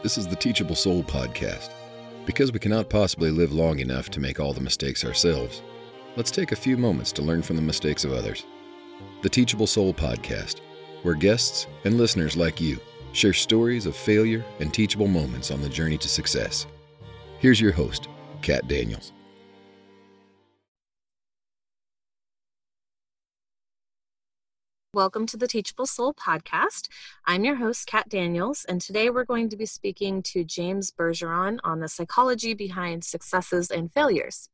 This is the Teachable Soul podcast. Because we cannot possibly live long enough to make all the mistakes ourselves, let's take a few moments to learn from the mistakes of others. The Teachable Soul podcast, where guests and listeners like you share stories of failure and teachable moments on the journey to success. Here's your host, Kat Daniels. Welcome to the Teachable Soul podcast. I'm your host, Kat Daniels, and today we're going to be speaking to James Bargeron on the psychology behind successes and failures.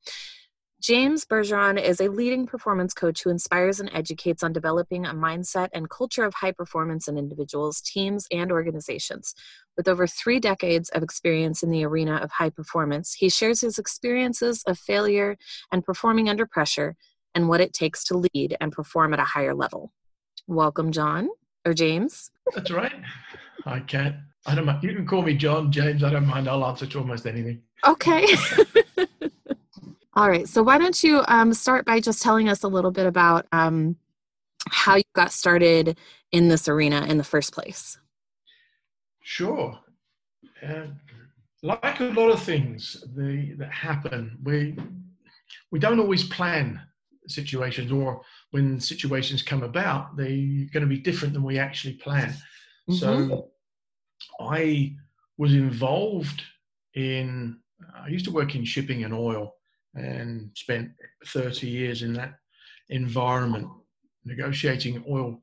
James Bargeron is a leading performance coach who inspires and educates on developing a mindset and culture of high performance in individuals, teams, and organizations. With over three decades of experience in the arena of high performance, he shares his experiences of failure and performing under pressure and what it takes to lead and perform at a higher level. Welcome, John or James. That's right. Hi, Kat. I don't mind. You can call me John, James. I don't mind. I'll answer to almost anything. Okay. All right. So why don't you um, start by just telling us a little bit about um, how you got started in this arena in the first place? Sure. Uh, like a lot of things the, that happen, we we don't always plan situations or when situations come about, they're going to be different than we actually plan. Mm-hmm. So I was involved in, I used to work in shipping and oil and spent 30 years in that environment negotiating oil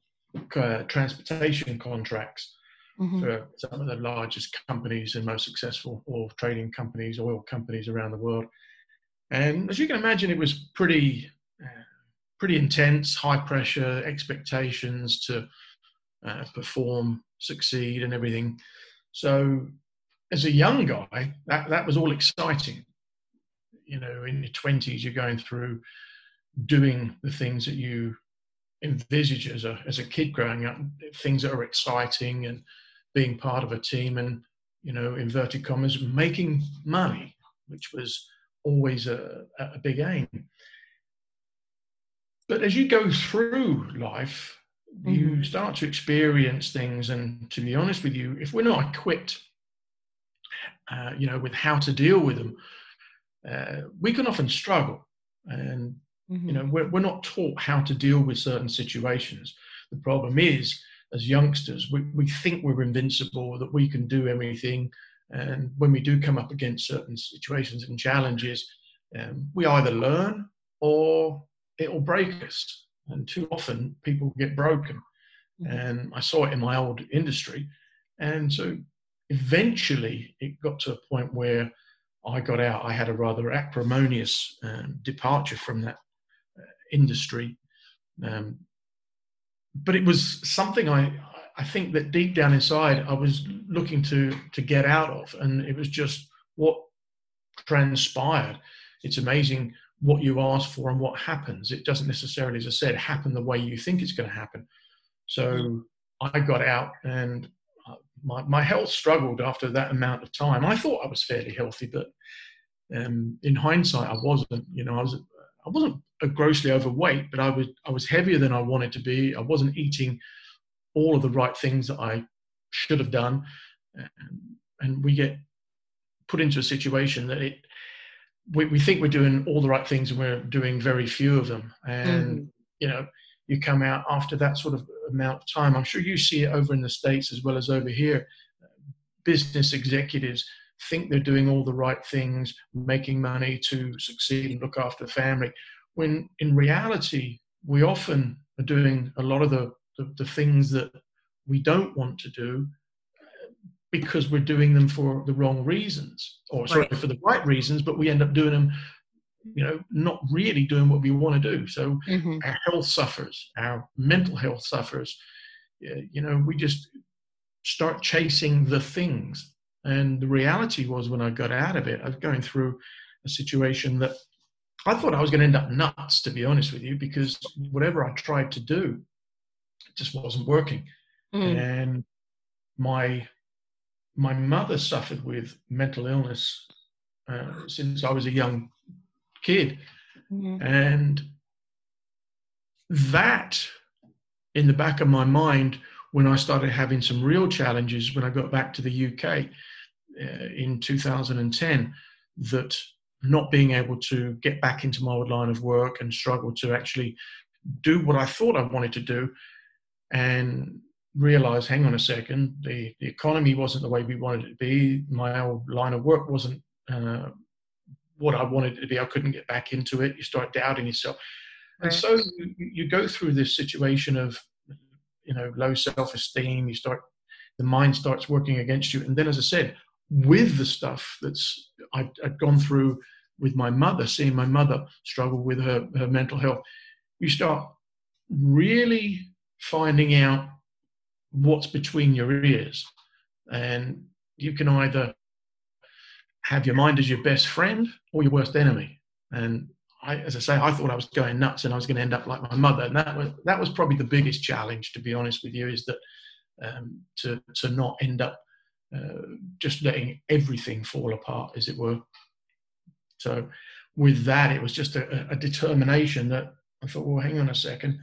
uh, transportation contracts mm-hmm. for some of the largest companies and most successful oil trading companies, oil companies around the world. And as you can imagine, it was pretty pretty intense, high pressure expectations to uh, perform, succeed, and everything. So, as a young guy, that, that was all exciting. You know, in your 20s, you're going through doing the things that you envisage as a, as a kid growing up, things that are exciting and being part of a team and, you know, inverted commas, making money, which was always a, a big aim. But as you go through life, mm-hmm. you start to experience things. And to be honest with you, if we're not equipped, uh, you know, with how to deal with them, uh, we can often struggle. And, mm-hmm. you know, we're, we're not taught how to deal with certain situations. The problem is, as youngsters, we, we think we're invincible, that we can do everything. And when we do come up against certain situations and challenges, um, we either learn or it will break us. And too often people get broken. Mm-hmm. And I saw it in my old industry. And so eventually it got to a point where I got out. I had a rather acrimonious um, departure from that uh, industry. Um, but it was something I, I think that deep down inside I was looking to, to get out of. And it was just what transpired. It's amazing what you ask for and what happens. It doesn't necessarily, as I said, happen the way you think it's going to happen. So. I got out and uh, my, my health struggled after that amount of time. I thought I was fairly healthy, but um, in hindsight, I wasn't. You know, I was I wasn't grossly overweight, but I was I was heavier than I wanted to be. I wasn't eating all of the right things that I should have done, and, and we get put into a situation that it we, we think we're doing all the right things and we're doing very few of them. And, mm. you know, you come out after that sort of amount of time. I'm sure you see it over in the States as well as over here. Business executives think they're doing all the right things, making money to succeed and look after the family, when in reality, we often are doing a lot of the, the, the things that we don't want to do because we're doing them for the wrong reasons or sorry right. for the right reasons but we end up doing them you know not really doing what we want to do so mm-hmm. our health suffers our mental health suffers you know we just start chasing the things and the reality was when i got out of it i was going through a situation that i thought i was going to end up nuts to be honest with you because whatever i tried to do it just wasn't working mm. and my my mother suffered with mental illness uh, since I was a young kid. Mm-hmm. And that, in the back of my mind, when I started having some real challenges when I got back to the UK, uh, in 2010 that not being able to get back into my old line of work and struggle to actually do what I thought I wanted to do and realize hang on a second the, the economy wasn't the way we wanted it to be. My old line of work wasn't uh, what I wanted it to be. I couldn't get back into it. You start doubting yourself. And so you, you go through this situation of you know low self-esteem. You start the mind starts working against you. And then as I said with the stuff that's i had gone through with my mother, seeing my mother struggle with her, her mental health, you start really finding out what's between your ears. And you can either have your mind as your best friend or your worst enemy. And I, as I say, I thought I was going nuts and I was going to end up like my mother. And that was that was probably the biggest challenge, to be honest with you, is that um, to to not end up uh, just letting everything fall apart, as it were. So, with that, it was just a, a determination that I thought, well, hang on a second,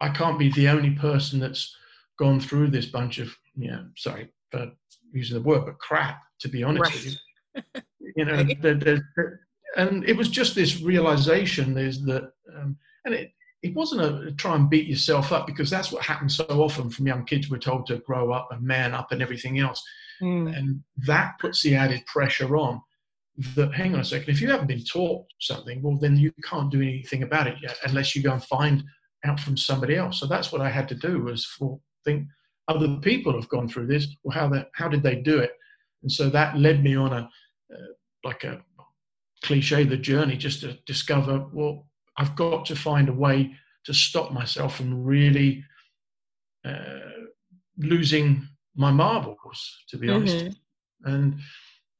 I can't be the only person that's gone through this bunch of, yeah, sorry for using the word, but crap, to be honest right. with you. You know, right. and it was just this realization is that, um, and it, it wasn't a, a, try and beat yourself up because that's what happens so often from young kids. We're told to grow up and man up and everything else. Mm. And that puts the added pressure on that, hang on a second, if you haven't been taught something, well, then you can't do anything about it yet unless you go and find out from somebody else. So that's what I had to do was for think other people have gone through this. Well, how that how did they do it? And so that led me on a uh, like a cliche, the journey, just to discover. Well, I've got to find a way to stop myself from really uh, losing my marbles, to be honest. Mm-hmm. And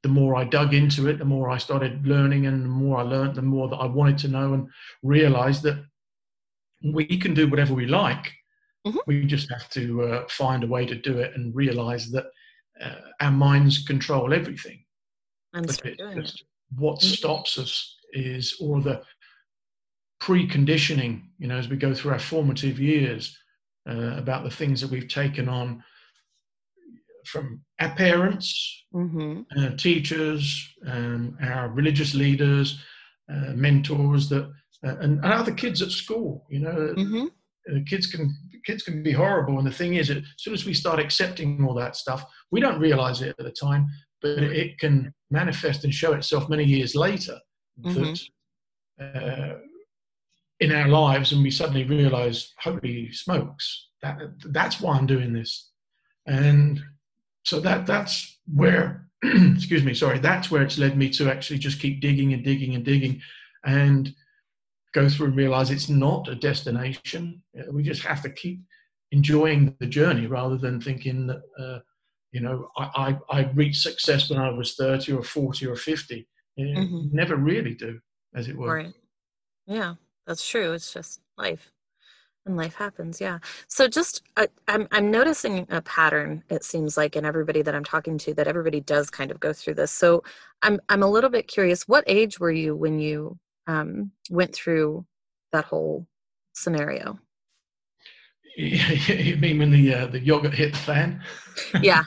the more I dug into it, the more I started learning, and the more I learned, the more that I wanted to know and realized that we can do whatever we like. Mm-hmm. We just have to uh, find a way to do it and realize that uh, our minds control everything. And it, it. What mm-hmm. stops us is all the preconditioning, you know, as we go through our formative years uh, about the things that we've taken on from our parents, mm-hmm. uh, teachers, um, our religious leaders, uh, mentors, that uh, and, and, other kids at school. You know, mm-hmm. Kids can kids can be horrible, and the thing is, as soon as we start accepting all that stuff, we don't realize it at the time, but it can manifest and show itself many years later mm-hmm. that uh, in our lives, and we suddenly realize, holy smokes, that that's why I'm doing this, and so that that's where excuse me sorry that's where it's led me to actually just keep digging and digging and digging and go through and realize it's not a destination we just have to keep enjoying the journey rather than thinking that uh, you know I, I, I, reached success when i was 30 or 40 or 50 mm-hmm. never really do as it were right yeah that's true it's just life and life happens, yeah. So just uh, I'm I'm noticing a pattern. It seems like in everybody that I'm talking to that everybody does kind of go through this. So I'm I'm a little bit curious. What age were you when you um, went through that whole scenario? you mean when the uh, the yogurt hit the fan? Yeah.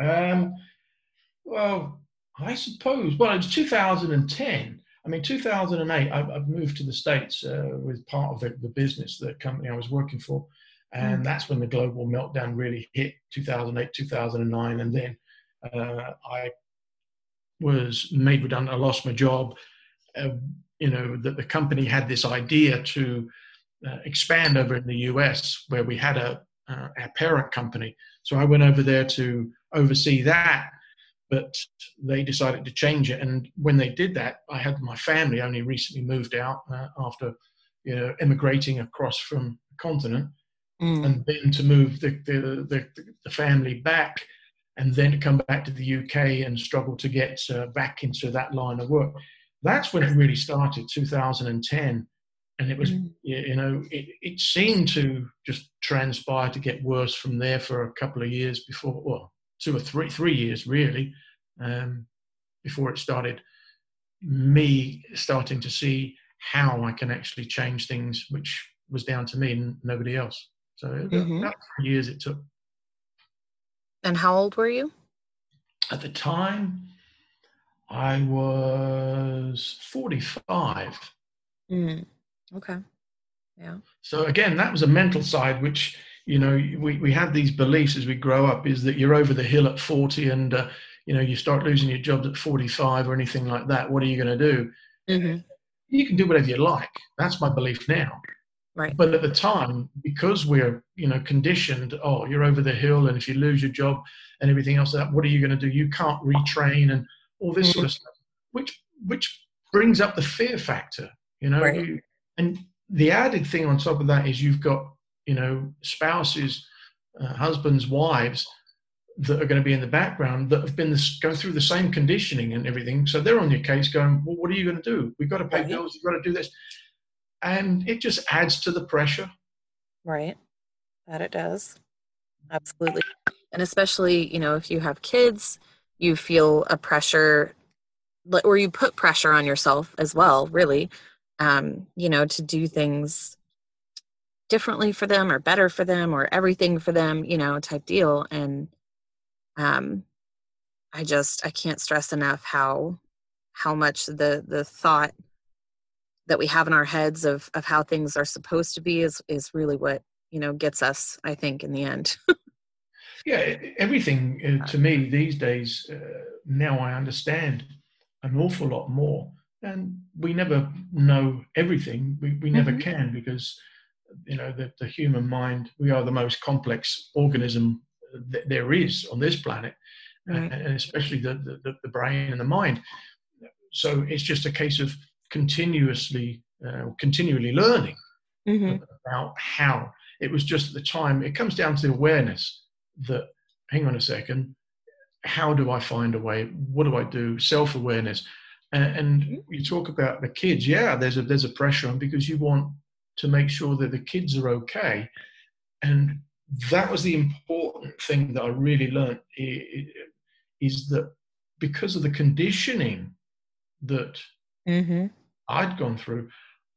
um, well, I suppose. Well, it was 2010 I mean, 2008, I, I moved to the States uh, with part of the, the, business, the company I was working for. And mm. that's when the global meltdown really hit 2008, 2009. And then uh, I was made redundant. I lost my job. Uh, you know, that the company had this idea to uh, expand over in the US where we had a, uh, our parent company. So I went over there to oversee that but they decided to change it. And when they did that, I had my family only recently moved out uh, after you know immigrating across from the continent, mm. and then to move the, the, the, the, family back, and then come back to the UK and struggle to get uh, back into that line of work. That's when it really started, 2010. And it was, mm. you know, it, it seemed to just transpire to get worse from there for a couple of years before, well, two or three three years really um, before it started me starting to see how I can actually change things, which was down to me and nobody else. So mm-hmm. about three years it took. And how old were you? at the time, I was 45. Mm. Okay. Yeah. So again, that was a mental side, which you know we, we have these beliefs as we grow up is that you're over the hill at 40 and uh, you know you start losing your jobs at 45 or anything like that what are you going to do mm-hmm. you can do whatever you like that's my belief now right. But at the time because we're you know conditioned oh you're over the hill and if you lose your job and everything else that what are you going to do? You can't retrain and all this mm-hmm. sort of stuff which which brings up the fear factor you know? Right. you, and the added thing on top of that is you've got you know spouses uh, husbands wives that are going to be in the background that have been this, go through the same conditioning and everything. So they're on your case going well what are you going to do? We've got to pay bills you've got to do this and it just adds to the pressure. Right. That it does. Absolutely. And especially you know if you have kids you feel a pressure or you put pressure on yourself as well really um, you know to do things differently for them or better for them or everything for them you know type deal. And um i just i can't stress enough how how much the the thought that we have in our heads of of how things are supposed to be is is really what you know gets us i think in the end yeah everything uh, to me these days uh, now i understand an awful lot more and we never know everything we, we never mm-hmm. can because you know the, the human mind we are the most complex organism that there is on this planet right. and especially the, the, the brain and the mind so it's just a case of continuously uh, continually learning mm-hmm. about how it was just at the time it comes down to the awareness that hang on a second how do i find a way what do i do self-awareness and, and mm-hmm. you talk about the kids yeah there's a there's a pressure on because you want to make sure that the kids are okay. And that was the important thing that I really learned is that because of the conditioning that mm-hmm. I'd gone through,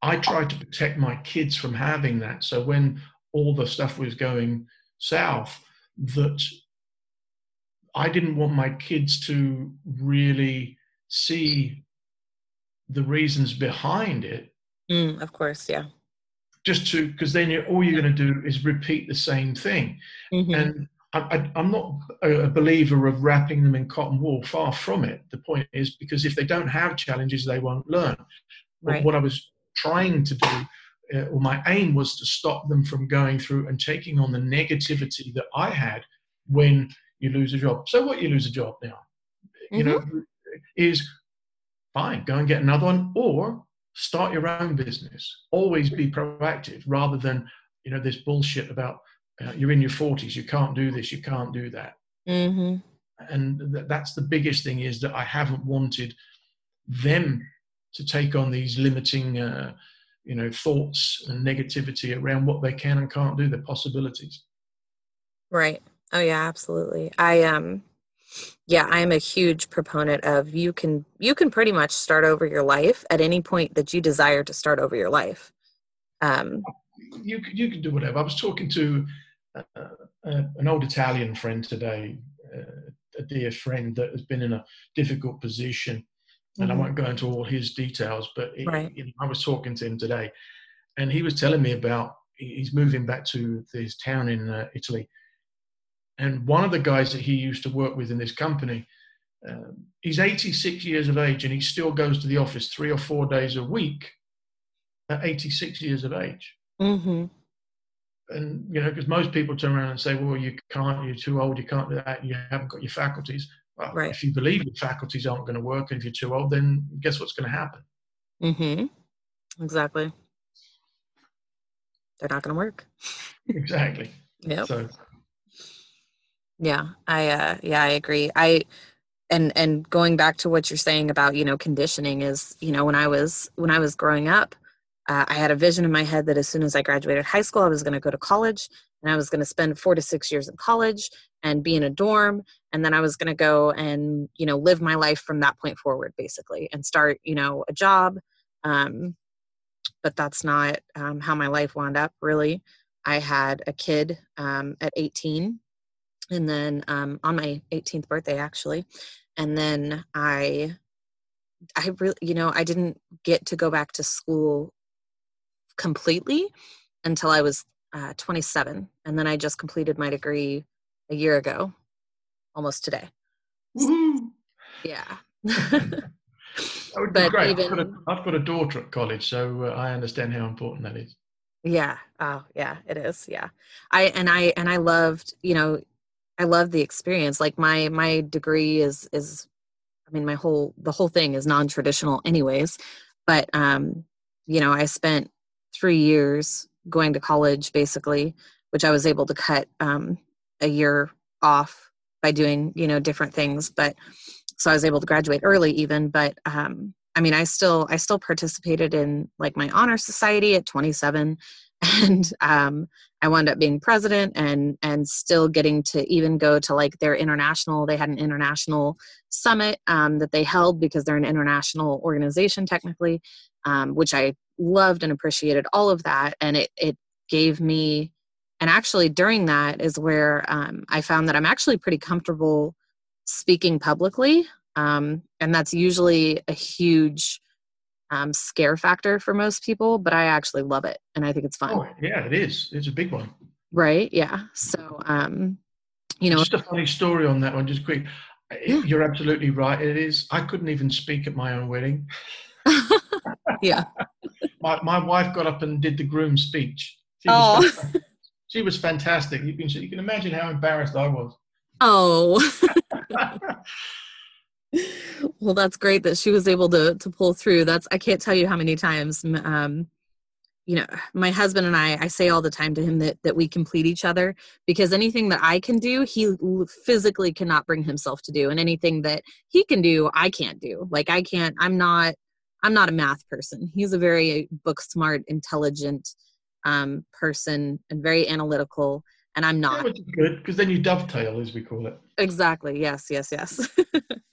I tried to protect my kids from having that. So when all the stuff was going south, that I didn't want my kids to really see the reasons behind it. Mm, of course, yeah just to because then you're, all you're going to do is repeat the same thing mm-hmm. and I, am not a, believer of wrapping them in cotton wool. Far from it. The point is because if they don't have challenges they won't learn. Right. what i was trying to do uh, or my aim was to stop them from going through and taking on the negativity that i had when you lose a job. So what you lose a job now? Mm-hmm. you know is fine go and get another one or start your own business. Always be proactive rather than you know this bullshit about uh, you're in your 40s you can't do this you can't do that. Mm-hmm. and th- that's the biggest thing is that i haven't wanted them to take on these limiting uh, you know thoughts and negativity around what they can and can't do the possibilities. Right. Oh yeah absolutely. I um yeah i am a huge proponent of you can you can pretty much start over your life at any point that you desire to start over your life. Um, you you can do whatever. I was talking to uh, uh, an old italian friend today uh, a dear friend that has been in a difficult position and mm-hmm. i won't go into all his details but it, right. it, i was talking to him today and he was telling me about he's moving back to his town in uh, italy and one of the guys that he used to work with in this company, um, he's 86 years of age and he still goes to the office three or four days a week at 86 years of age. Mm-hmm. And, you know, because most people turn around and say, well, you can't, you're too old, you can't do that, you haven't got your faculties. Well, right. if you believe your faculties aren't going to work and if you're too old, then guess what's going to happen? Mm-hmm. Exactly. They're not going to work. exactly. Yeah. So yeah, I uh yeah, I agree. I and and going back to what you're saying about, you know, conditioning is, you know, when I was when I was growing up, uh, I had a vision in my head that as soon as I graduated high school, I was going to go to college and I was going to spend 4 to 6 years in college and be in a dorm and then I was going to go and, you know, live my life from that point forward basically and start, you know, a job um but that's not um, how my life wound up really. I had a kid um, at 18 and then um, on my 18th birthday actually and then i i really you know i didn't get to go back to school completely until i was uh, 27 and then i just completed my degree a year ago almost today Woo-hoo. yeah That would be But great. even- I've, got a, I've got a daughter at college, so uh, I understand how important that is. yeah oh yeah it is yeah i and i and i loved you know i loved the experience like my my degree is is i mean my whole the whole thing is non-traditional anyways but um you know i spent three years going to college basically which i was able to cut um a year off by doing you know different things but so i was able to graduate early even but um i mean i still i still participated in like my honor society at 27 and um i wound up being president and and still getting to even go to like their international they had an international summit um, that they held because they're an international organization technically um, which i loved and appreciated all of that and it it gave me and actually during that is where um, i found that i'm actually pretty comfortable speaking publicly um, and that's usually a huge um, scare factor for most people but i actually love it and i think it's fun Oh, yeah, it is. It's a big one. right yeah so um you know Just a funny story on that one, just quick. Yeah. You're absolutely right. It is. I couldn't even speak at my own wedding. yeah My, my wife got up and did the groom's speech. She was, Oh. fantastic. she was fantastic. You can, you can imagine how embarrassed I was. oh well that's great that she was able to to pull through that's i can't tell you how many times um you know my husband and i i say all the time to him that that we complete each other because anything that i can do he physically cannot bring himself to do and anything that he can do i can't do like i can't i'm not i'm not a math person he's a very book smart intelligent um person and very analytical and i'm not is good because then you dovetail, as we call it. exactly yes yes yes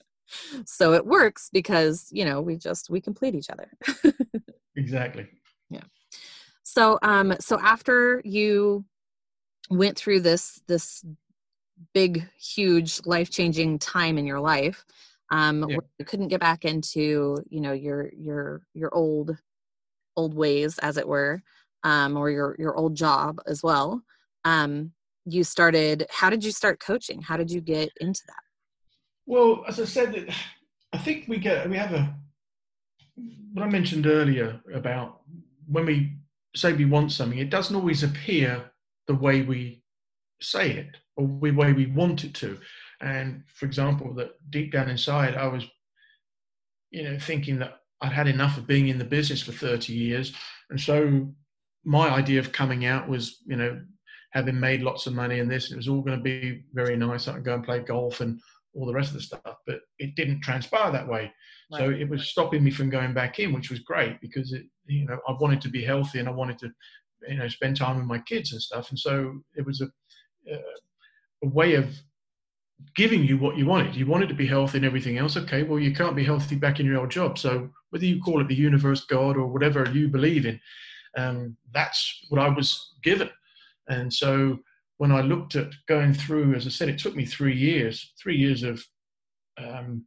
so it works because you know we just we complete each other Exactly. Yeah. So um so after you went through this this big huge life changing time in your life um Yeah. you couldn't get back into you know your your your old old ways as it were um or your your old job as well um you started how did you start coaching how did you get into that Well, as I said, I think we get we have a what I mentioned earlier about when we say we want something, it doesn't always appear the way we say it or the way we want it to. And for example, that deep down inside, I was, you know, thinking that I'd had enough of being in the business for 30 years. And so my idea of coming out was, you know, having made lots of money in this, it was all going to be very nice. I could go and play golf and all the rest of the stuff, but it didn't transpire that way. So it was stopping me from going back in, which was great because it, you know, I wanted to be healthy and I wanted to, you know, spend time with my kids and stuff. And so it was a, a way of giving you what you wanted. You wanted to be healthy and everything else. Okay, well, you can't be healthy back in your old job. So whether you call it the universe, God, or whatever you believe in, um, that's what I was given. And so when I looked at going through, as I said, it took me three years, three years of, um,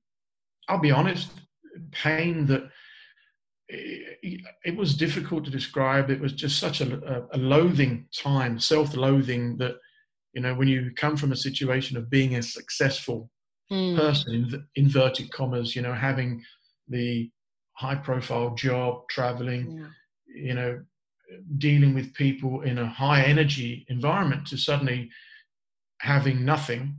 I'll be honest, pain that it, it was difficult to describe. It was just such a, a, a loathing time, self loathing that, you know, when you come from a situation of being a successful Mm, person, in inverted commas, you know, having the high profile job, traveling, yeah. you know, dealing with people in a high energy environment to suddenly having nothing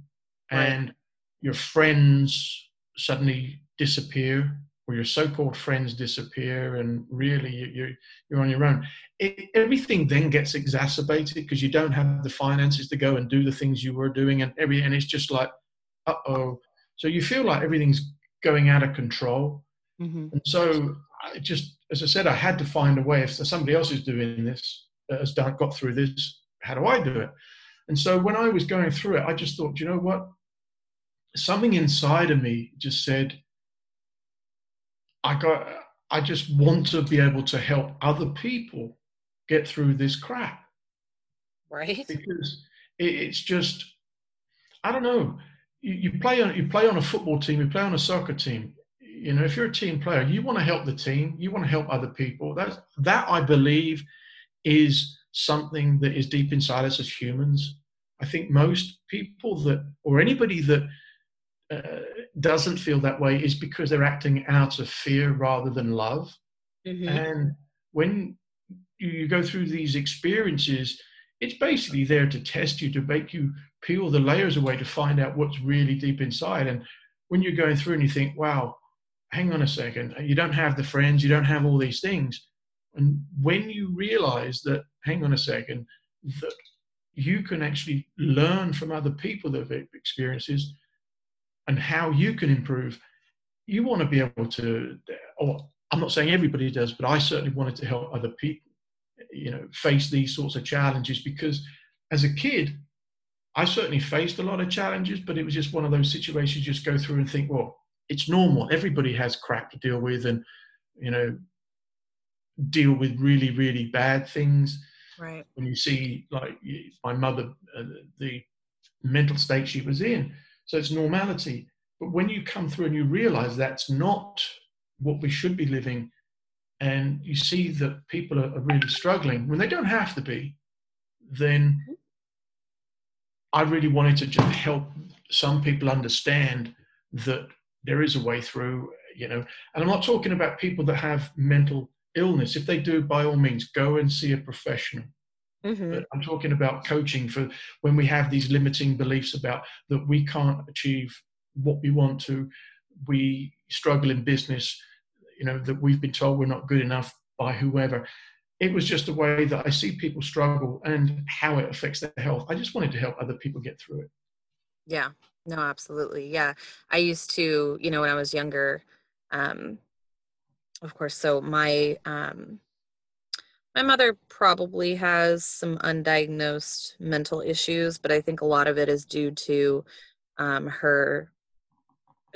Right. and your friends suddenly disappear or your so-called friends disappear and really you- you're, you're on your own it, everything then gets exacerbated because you don't have the finances to go and do the things you were doing and every and it's just like uh-oh so you feel like everything's going out of control Mhm. and so I just, as I said, I had to find a way. If somebody else is doing this, uh, has done, got through this, how do I do it? And so when I was going through it, I just thought, you know what? Something inside of me just said, I got, I just want to be able to help other people get through this crap Right. because it, it's just I don't know. You, you play on you play on a football team, you play on a soccer team. You know, if you're a team player, you want to help the team, you want to help other people. That's that I believe is something that is deep inside us as humans. I think most people that, or anybody that uh, doesn't feel that way, is because they're acting out of fear rather than love. Mm-hmm. And when you go through these experiences, it's basically there to test you, to make you peel the layers away to find out what's really deep inside. And when you're going through and you think, wow, hang on a second, you don't have the friends, you don't have all these things. And when you realize that, hang on a second, that you can actually learn from other people that have experiences and how you can improve, you want to be able to, or I'm not saying everybody does, but I certainly wanted to help other people you know face these sorts of challenges because as a kid i certainly faced a lot of challenges but it was just one of those situations you just go through and think well it's normal. Everybody has crap to deal with and you know deal with really really bad things. Right. When you see like my mother uh, the mental state she was in so it's normality but when you come through and you realize that's not what we should be living and you see that people are, really struggling when they don't have to be, then I really wanted to just help some people understand that there is a way through, you know. And I'm not talking about people that have mental illness. If they do, by all means, go and see a professional. Mm-hmm. I'm talking about coaching for when we have these limiting beliefs about that we can't achieve what we want to, we struggle in business, you know, that we've been told we're not good enough by whoever. It was just a way that I see people struggle and how it affects their health. I just wanted to help other people get through it. Yeah, no, absolutely. Yeah. I used to, you know, when I was younger, um, of course, so my, um, my mother probably has some undiagnosed mental issues, but I think a lot of it is due to um, her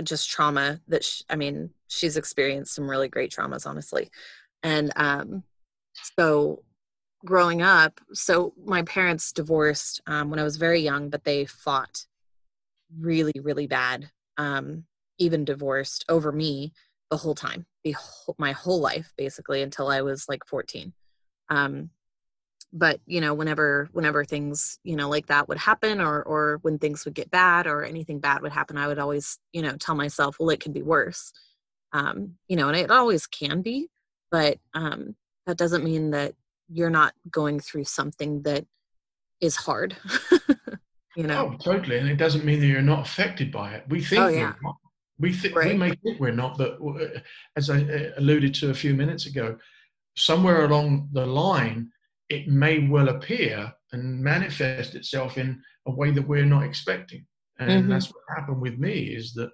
just trauma that she, I mean, she's experienced some really great traumas, honestly. And um, so growing up, so my parents divorced um, when I was very young, but they fought really, really bad, um, even divorced over me the whole time, the whole, my whole life, basically, until I was like 14. Um, but you know whenever whenever things you know like that would happen or or when things would get bad or anything bad would happen i would always you know tell myself well it could be worse um you know and it always can be but um that doesn't mean that you're not going through something that is hard you know oh totally and it doesn't mean that you're not affected by it we think oh, yeah. we think right. we may think we're not but uh, as i uh, alluded to a few minutes ago somewhere along the line it may well appear and manifest itself in a way that we're not expecting. And mm-hmm. that's what happened with me is that,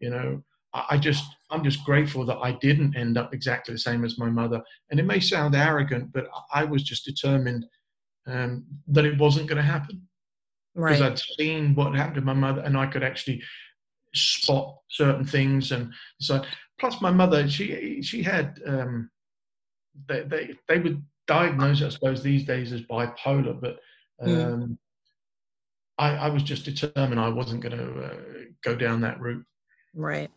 you know, I just, I'm just grateful that I didn't end up exactly the same as my mother. And it may sound arrogant, but I was just determined um, that it wasn't going to happen. Because right. I'd seen what happened to my mother and I could actually spot certain things. And so, plus my mother, she, she had, um, they, they, they would diagnose, I suppose, these days as bipolar, but hmm. um. I, I, was just determined I wasn't going to uh, go down that route. Right.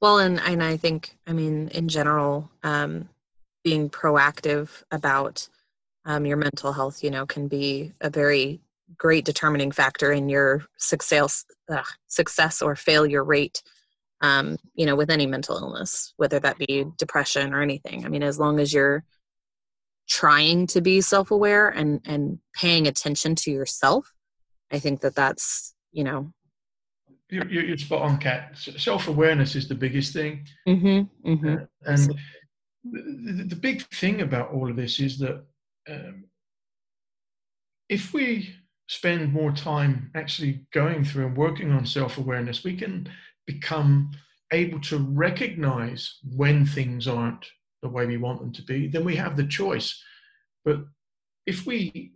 Well, and and I think, I mean, in general, um, being proactive about um, your mental health, you know, can be a very great determining factor in your success, uh, success or failure rate. Um, you know, with any mental illness, whether that be depression or anything. I mean, as long as you're trying to be self-aware and and paying attention to yourself i think that that's you know you're, you're spot on kat self-awareness is the biggest thing mm-hmm, mm-hmm. Uh, and the, the, big thing about all of this is that um, if we spend more time actually going through and working on self-awareness we can become able to recognize when things aren't the way we want them to be, then we have the choice. But if we,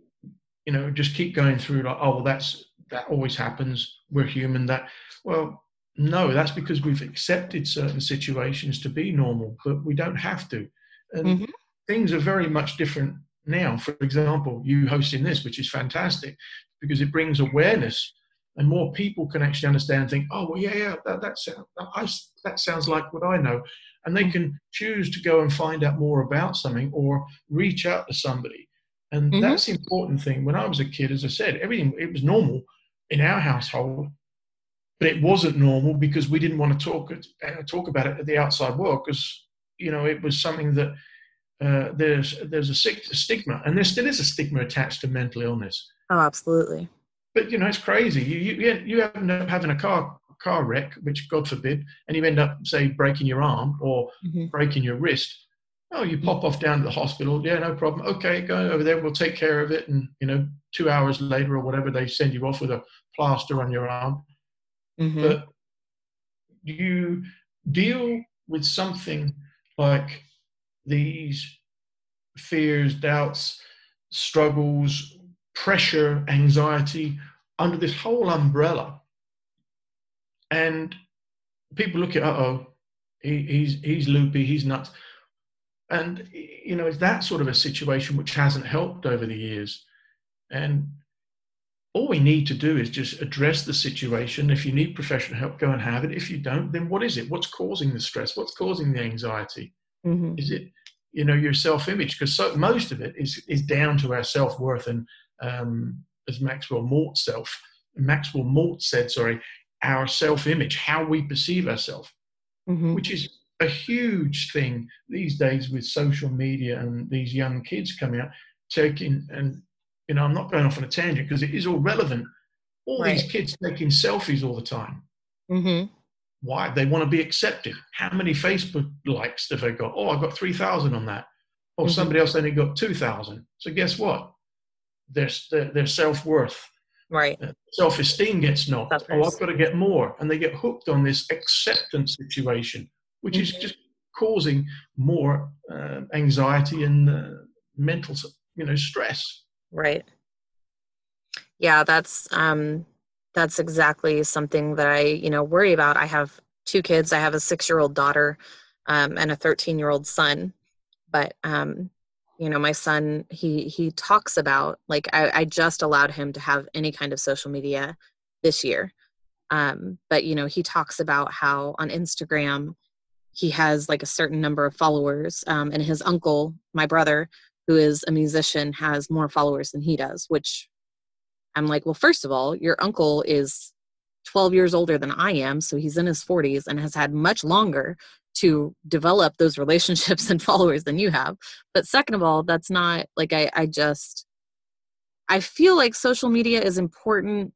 you know, just keep going through like, oh, well, that's that always happens. We're human. That well, no, that's because we've accepted certain situations to be normal, but we don't have to. And mm-hmm. things are very much different now. For example, you hosting this, which is fantastic because it brings awareness and more people can actually understand and think, oh, well, yeah, yeah, that, that, sound, I, that sounds like what I know. And they can choose to go and find out more about something or reach out to somebody. And mm-hmm. that's the important thing. When I was a kid, as I said, everything, it was normal in our household, but it wasn't normal because we didn't want to talk, uh, talk about it at the outside world because, you know, it was something that uh, there's, there's a, a stigma and there still is a stigma attached to mental illness. Oh, absolutely but you know it's crazy. You you you end up having a car car wreck, which God forbid, and you end up say breaking your arm or mm-hmm. breaking your wrist. Oh, you pop off down to the hospital. Yeah, no problem. Okay, go over there. We'll take care of it. And you know, two hours later or whatever, they send you off with a plaster on your arm. Mm-hmm. But you deal with something like these fears, doubts, struggles, pressure, anxiety under this whole umbrella. And people look at, uh oh, he, he's, he's loopy, he's nuts. And, you know, it's that sort of a situation which hasn't helped over the years. And all we need to do is just address the situation. If you need professional help, go and have it. If you don't, then what is it? What's causing the stress? What's causing the anxiety? Mm-hmm. Is it, you know, your self-image? Because so, most of it is is down to our self-worth and um, as Maxwell Maltz self, Maxwell Maltz said, sorry, our self-image, how we perceive ourselves, mm-hmm. which is a huge thing these days with social media and these young kids coming out, taking and you know, I'm not going off on a tangent because it is all relevant. All right. these kids taking selfies all the time. Mm-hmm. Why? They want to be accepted. How many Facebook likes have they got? Oh, I got 3,000 on that. Or oh, mm-hmm. somebody else only got 2,000. So guess what? Their their self worth. Right. Uh, self esteem gets knocked. Oh, I've got to get more, and they get hooked on this acceptance situation, which mm-hmm. is just causing more uh, anxiety and uh, mental, you know, stress. Right. Yeah, that's um, that's exactly something that I, you know, worry about. I have two kids. I have a six-year-old daughter um, and a thirteen-year-old son. But um, you know my son he he talks about like I, I just allowed him to have any kind of social media this year. Um, but you know he talks about how on instagram he has like a certain number of followers um, and his uncle my brother who is a musician has more followers than he does which i'm like well first of all your uncle is 12 years older than i am so he's in his 40s and has had much longer to develop those relationships and followers than you have. But second of all that's not like i i just i feel like social media is important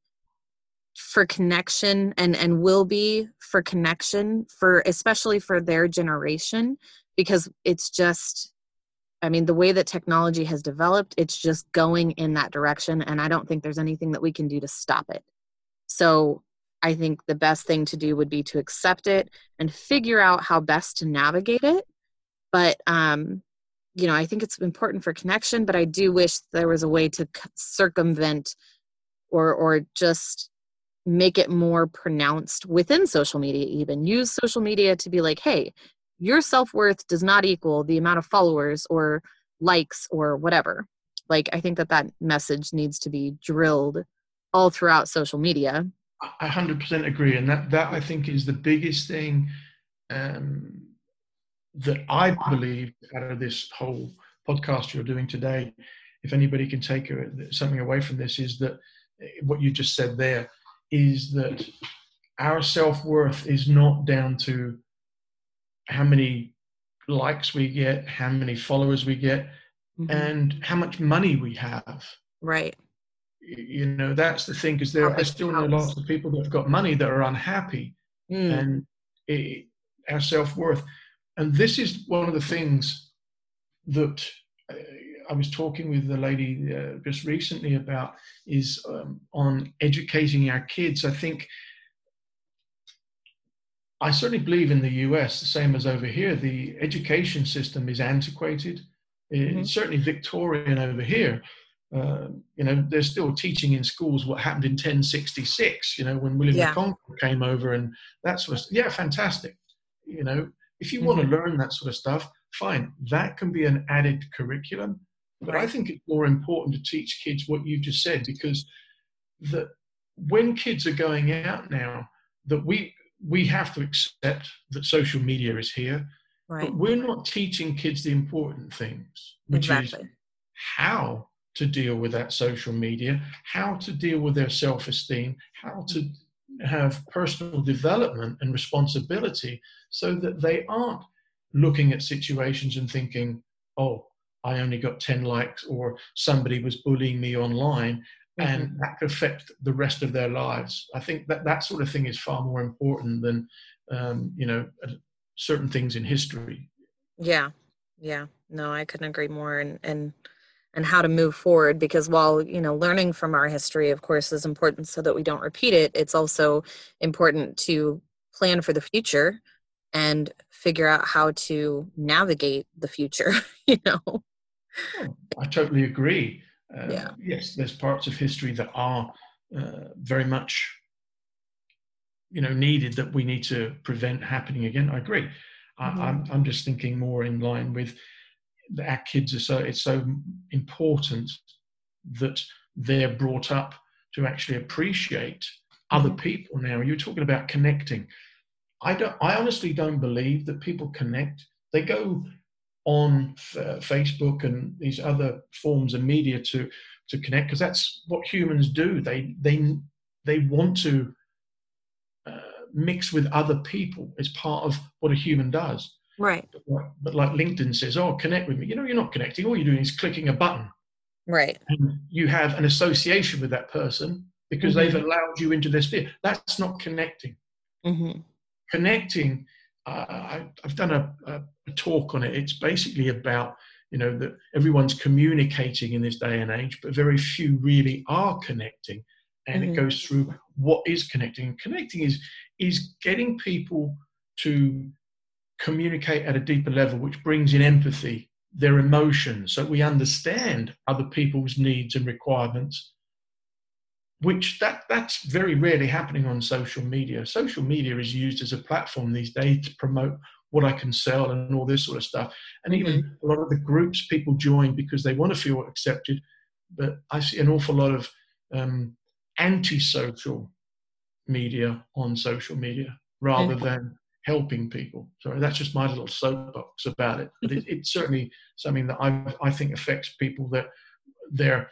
for connection and and will be for connection for especially for their generation because it's just i mean the way that technology has developed it's just going in that direction and i don't think there's anything that we can do to stop it. So I think the best thing to do would be to accept it and figure out how best to navigate it. But, um, you know, I think it's important for connection, but I do wish there was a way to circumvent or, or just make it more pronounced within social media, even use social media to be like, hey, your self worth does not equal the amount of followers or likes or whatever. Like, I think that that message needs to be drilled all throughout social media I 100% agree, and that that I think is the biggest thing um, that I believe out of this whole podcast you're doing today. If anybody can take something away from this, is that eh, what you just said there is that our self worth is not down to how many likes we get, how many followers we get, mm-hmm. and how much money we have. Right you know that's the thing because there I still know lots of people that have got money that are unhappy mm. and it, our self-worth and this is one of the things that uh, I was talking with the lady uh, just recently about is um, on educating our kids. I think I certainly believe in the US, the same as over here, the education system is antiquated. Mm-hmm. It's certainly Victorian over here. Uh, you know, they're still teaching in schools what happened in 1066, you know, when William yeah. the Conqueror came over and that sort of Yeah, fantastic. You know, if you mm-hmm. want to learn that sort of stuff, fine. That can be an added curriculum. But right. I think it's more important to teach kids what you've just said because the when kids are going out now, that we we have to accept that social media is here, right. but we're not teaching kids the important things, which exactly. is how to deal with that social media, how to deal with their self-esteem, how to have personal development and responsibility so that they aren't looking at situations and thinking, oh, I only got 10 likes, or somebody was bullying me online, mm-hmm. and that could affect the rest of their lives. I think that that sort of thing is far more important than, um, you know, certain things in history. Yeah, yeah. No, I couldn't agree more. And, and, and how to move forward because while you know learning from our history of course is important so that we don't repeat it it's also important to plan for the future and figure out how to navigate the future you know oh, i totally agree uh, yeah. yes there's parts of history that are uh, very much you know needed that we need to prevent happening again i agree mm-hmm. I, I'm, I'm just thinking more in line with our kids are so it's so important that they're brought up to actually appreciate other mm-hmm. people. Now you're talking about connecting. I don't i honestly don't believe that people connect. They go on uh, facebook and these other forms of media to to connect because that's what humans do. They they they want to uh, mix with other people. It's part of what a human does Right. But like, LinkedIn says, oh, connect with me. You know, you're not connecting. All you're doing is clicking a button. Right. And you have an association with that person because mm-hmm. they've allowed you into their sphere. That's not connecting. Mm-hmm. Connecting, uh, I, have done a, a, a, talk on it. It's basically about, you know, that everyone's communicating in this day and age, but very few really are connecting. And mm-hmm. it goes through what is connecting. And Connecting is is getting people to communicate at a deeper level, which brings in empathy, their emotions, so we understand other people's needs and requirements. Which that that's very rarely happening on social media. Social media is used as a platform these days to promote what I can sell and all this sort of stuff. And even mm-hmm. a lot of the groups people join because they want to feel accepted. But I see an awful lot of um, anti-social media on social media rather mm-hmm. than helping people. Sorry, that's just my little soapbox about it. But it, it's certainly something that I, I think affects people that their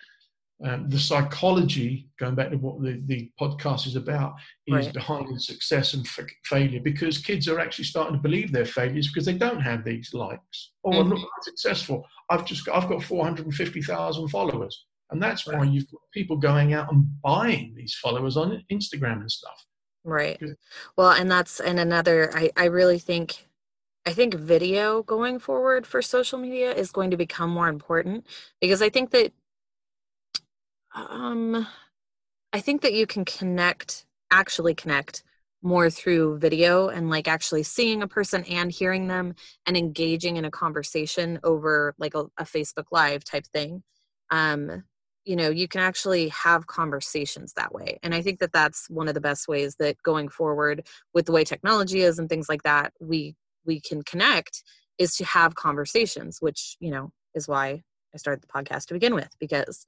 um, the psychology, going back to what the, the podcast is about, is right. behind success and f- failure because kids are actually starting to believe they're failures because they don't have these likes. Oh, mm-hmm. I'm not successful. I've just got, I've got 450,000 followers. And that's right. why you've got people going out and buying these followers on Instagram and stuff. Right. Well, and that's and another I I really think I think video going forward for social media is going to become more important because I think that um I think that you can connect actually connect more through video and like actually seeing a person and hearing them and engaging in a conversation over like a, a Facebook live type thing. Um you know you can actually have conversations that way and i think that that's one of the best ways that going forward with the way technology is and things like that we we can connect is to have conversations which you know is why i started the podcast to begin with because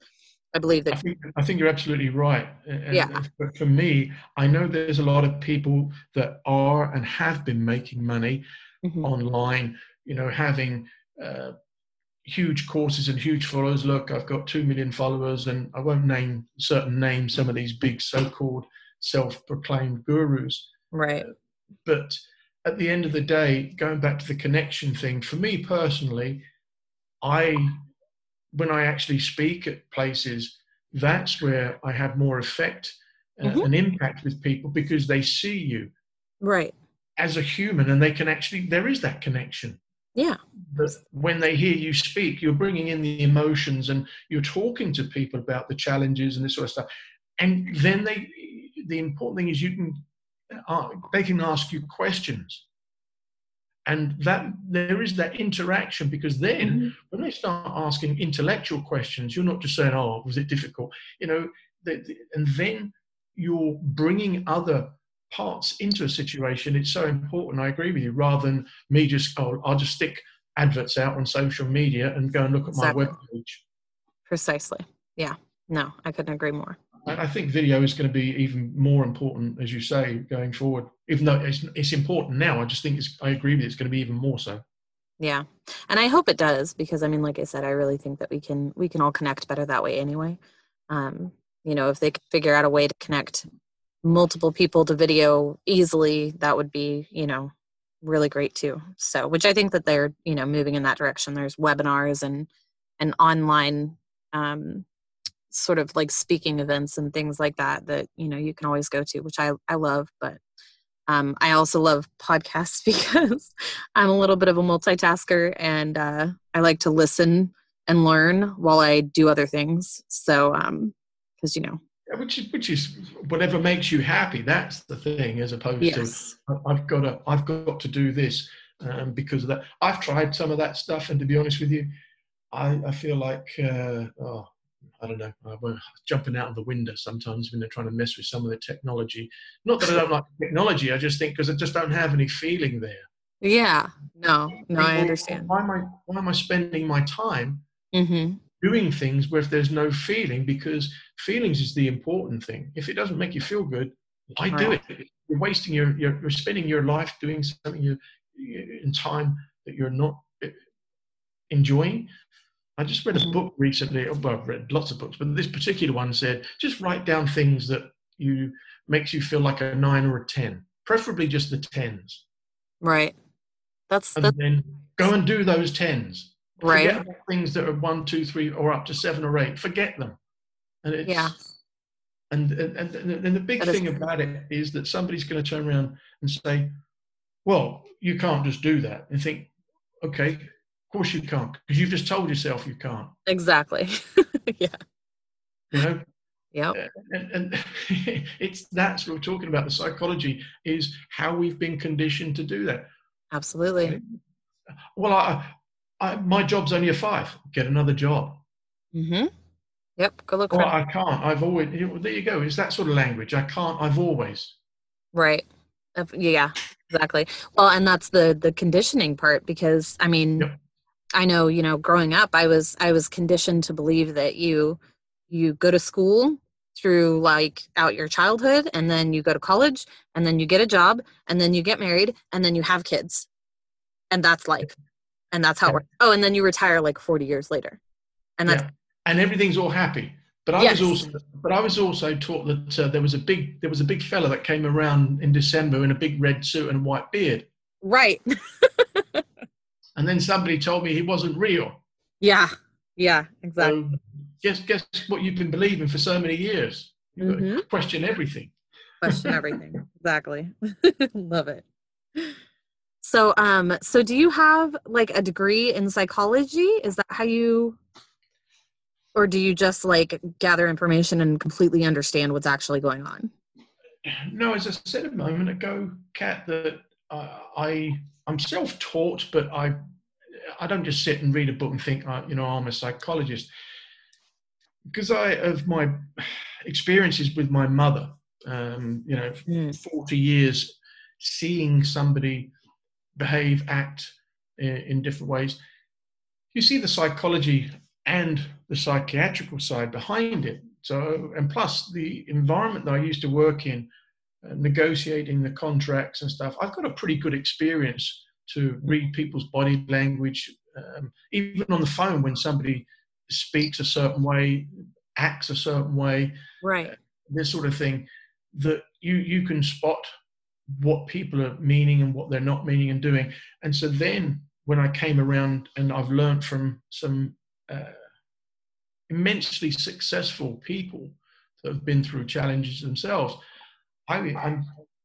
i believe that i think, I think you're absolutely right and yeah. but for me i know there's a lot of people that are and have been making money mm-hmm. online you know having uh, huge courses and huge followers. Look, I've got 2 million followers, and I won't name certain names, some of these big so called self proclaimed gurus. Right. But at the end of the day, going back to the connection thing, for me personally, I, when I actually speak at places, that's where I have more effect uh, mm-hmm. and impact with people because they see you. Right. As a human, and they can actually, there is that connection. Yeah. But when they hear you speak, you're bringing in the emotions and you're talking to people about the challenges and this sort of stuff. And then they, the important thing is you can, uh, they can ask you questions. And that there is that interaction because then mm-hmm. when they start asking intellectual questions, you're not just saying, "Oh, was it difficult?" You know, and then you're bringing other parts into a situation, it's so important. I agree with you. Rather than me just, oh, I'll just stick adverts out on social media and go and look at exactly. my web page. Precisely. Yeah. No, I couldn't agree more. I think video is going to be even more important, as you say, going forward. Even though it's, it's important now, I just think it's, I agree with you, it's going to be even more so. Yeah, and I hope it does because I mean, like I said, I really think that we can we can all connect better that way anyway. Um, you know, if they could figure out a way to connect multiple people to video easily, that would be you know really great too. So, which I think that they're you know moving in that direction. There's webinars and and online um, sort of like speaking events and things like that that you know you can always go to which i i love but um, i also love podcasts because i'm a little bit of a multitasker and uh, i like to listen and learn while i do other things so um because you know which is which is whatever makes you happy that's the thing as opposed yes. to i've got to i've got to do this um, because of that i've tried some of that stuff and to be honest with you i i feel like uh, oh I don't know, uh, jumping out of the window sometimes when they're trying to mess with some of the technology. Not that I don't like technology, I just think because I just don't have any feeling there. Yeah, no, no, I understand. Why am I, why am I spending my time mm-hmm. Doing things where if there's no feeling? Because feelings is the important thing. If it doesn't make you feel good, why right. do it? You're wasting your, you're, you're spending your life doing something you, in time that you're not eh, enjoying. I just read a mm-hmm. book recently. Oh, well, I've read lots of books, but this particular one said just write down things that you makes you feel like a nine or a ten, preferably just the tens. Right. That's and that's, then go and do those tens. Right. Things that are one, two, three, or up to seven or eight. Forget them. And it's, yeah. And, and, and, and the big that thing is- about it is that somebody's going to turn around and say, well, you can't just do that. And think, okay, of course you can't, because you've just told yourself you can't. Exactly. yeah. You know? Yeah. And, and it's that's what we're talking about. The psychology is how we've been conditioned to do that. Absolutely. Well, I, I, my job's only a five. Get another job. Mm-hmm. Yep. Go look. Well, I can't. I've always. There you go. It's that sort of language? I can't. I've always. Right. Yeah. Exactly. Well, and that's the the conditioning part because I mean, yep. I know, you know, growing up, I was I was conditioned to believe that you you go to school through like out your childhood and then you go to college and then you get a job and then you get married and then you have kids. And that's life. And that's how it works. Oh, and then you retire like 40 years later. And that's yeah. and everything's all happy. But I yes. was also but I was also taught that uh, there was a big there was a big fella that came around in December in a big red suit and white beard. Right. and then somebody told me he wasn't real. Yeah, yeah, exactly. So guess guess what you've been believing for so many years. Mm-hmm. Question everything. Question everything. exactly. Love it. So, um, so do you have like a degree in psychology? Is that how you, or do you just like gather information and completely understand what's actually going on? No, as I said a moment ago, Kat, that uh, I I'm self-taught, but I I don't just sit and read a book and think, uh, you know, I'm a psychologist. Because I of my experiences with my mother, um, you know, mm. 40 years seeing somebody behave, act in, in different ways, you see the psychology and the psychiatrical side behind it. So, and plus the environment that I used to work in uh, negotiating the contracts and stuff, I've got a pretty good experience to read people's body language, um, even on the phone when somebody speaks a certain way, acts a certain way, right? Uh, this sort of thing, that you you can spot what people are meaning and what they're not meaning and doing. And so then when I came around and I've learned from some uh, immensely successful people that have been through challenges themselves, I, I'm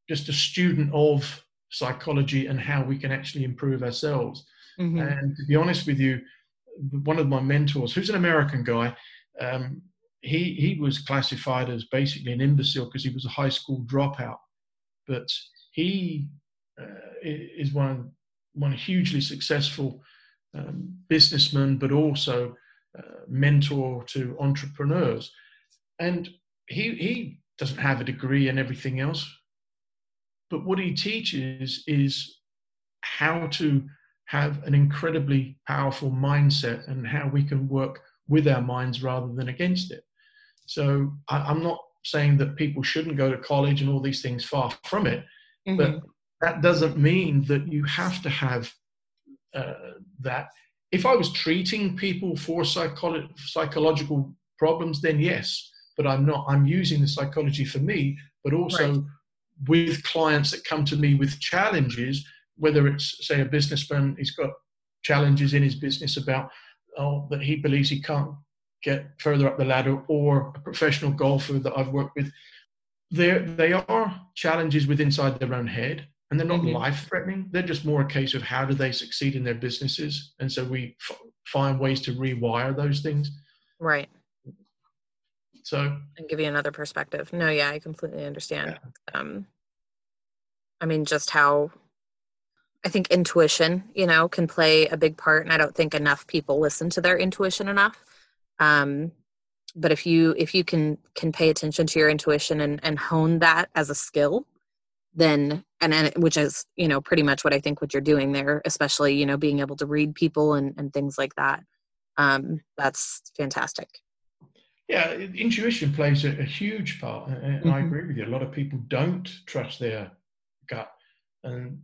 just a student of psychology and how we can actually improve ourselves. Mm-hmm. And to be honest with you, one of my mentors, who's an American guy, um, he he was classified as basically an imbecile because he was a high school dropout, but he uh, is one one hugely successful um, businessman, but also uh, mentor to entrepreneurs, and he he doesn't have a degree and everything else. But what he teaches is how to have an incredibly powerful mindset and how we can work with our minds rather than against it. So I, am not saying that people shouldn't go to college and all these things. Far from it, mm-hmm. but that doesn't mean that you have to have uh, that. If I was treating people for psycholo- psychological problems, then yes, but I'm not. I'm using the psychology for me, but also right. with clients that come to me with challenges, whether it's say a businessman, he's got challenges in his business about oh, that he believes he can't get further up the ladder, or a professional golfer that I've worked with. There, they are challenges with inside their own head, and they're not mm-hmm. life threatening. They're just more a case of how do they succeed in their businesses, and so we f- find ways to rewire those things. Right. So and give you another perspective. No, yeah, I completely understand. Yeah. Um, I mean, just how I think intuition, you know, can play a big part, and I don't think enough people listen to their intuition enough. Um, but if you if you can can pay attention to your intuition and and hone that as a skill, then and, and which is you know pretty much what I think what you're doing there, especially you know being able to read people and and things like that. Um, that's fantastic yeah, intuition plays a, a huge part, and mm-hmm. I agree with you. A lot of people don't trust their gut, and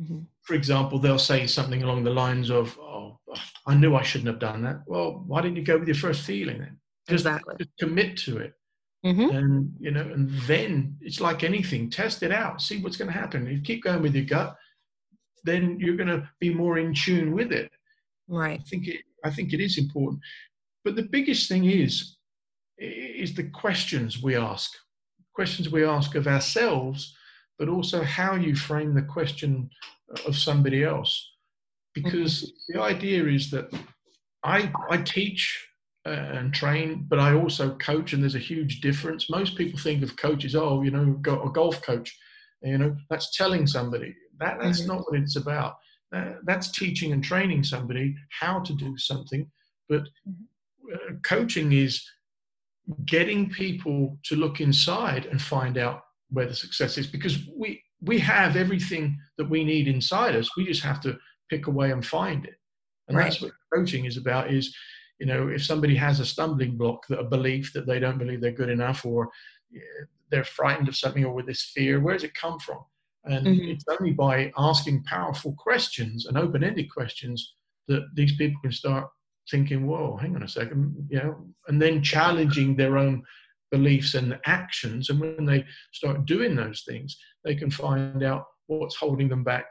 mm-hmm. for example, they'll say something along the lines of, "Oh, I knew I shouldn't have done that." Well, why didn't you go with your first feeling then? Just, exactly. Just commit to it, mm-hmm. and you know, and then it's like anything: test it out, see what's going to happen. If you keep going with your gut, then you're going to be more in tune with it. Right. I think it. I think it is important, but the biggest thing is is the questions we ask, questions we ask of ourselves, but also how you frame the question of somebody else. Because mm-hmm. the idea is that I, I teach and train, but I also coach, and there's a huge difference. Most people think of coaches, oh, you know, a golf coach, you know, that's telling somebody. That, that's mm-hmm. not what it's about. Uh, that's teaching and training somebody how to do something. But mm-hmm. uh, coaching is getting people to look inside and find out where the success is because we we have everything that we need inside us we just have to pick away and find it and right. that's what coaching is about is you know if somebody has a stumbling block that a belief that they don't believe they're good enough or they're frightened of something or with this fear where does it come from and mm-hmm. it's only by asking powerful questions and open-ended questions that these people can start thinking, whoa, hang on a second, you know, and then challenging their own beliefs and actions. And when they start doing those things, they can find out what's holding them back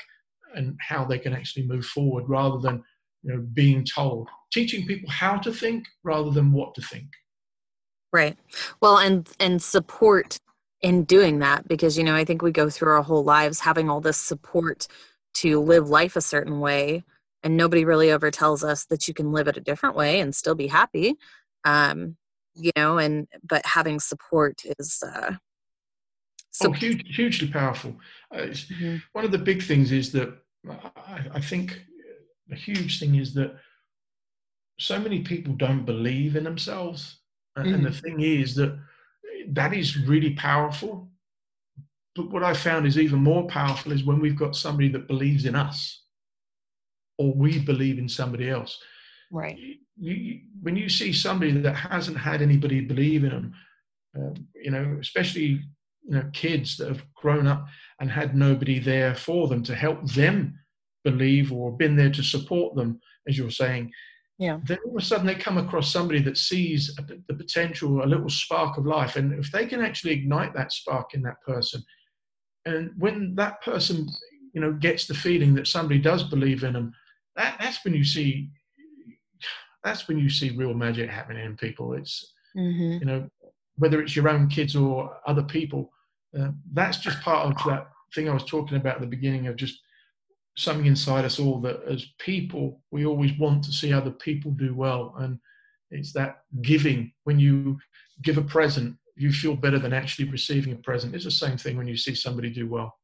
and how they can actually move forward rather than you know being told teaching people how to think rather than what to think. Right. Well and and support in doing that because you know i think we go through our whole lives having all this support to live life a certain way and nobody really ever tells us that you can live it a different way and still be happy. Um you know and but having support is uh so oh, huge, hugely powerful. Uh, mm-hmm. one of the big things is that I, I think a huge thing is that so many people don't believe in themselves mm-hmm. and the mm-hmm. thing is that that is really powerful but what i found is even more powerful is when we've got somebody that believes in us or we believe in somebody else. Right. You, you, when you see somebody that hasn't had anybody believe in them, uh, you know, especially you know kids that have grown up and had nobody there for them to help them believe or been there to support them, as you're saying. Yeah. Then all of a sudden they come across somebody that sees a, the potential, a little spark of life, and if they can actually ignite that spark in that person, and when that person, you know, gets the feeling that somebody does believe in them, that, that's when you see that's when you see real magic happening in people. It's mm-hmm. you know whether it's your own kids or other people. Uh, that's just part of that thing I was talking about at the beginning of just something inside us all that as people we always want to see other people do well and it's that giving when you give a present you feel better than actually receiving a present it's the same thing when you see somebody do well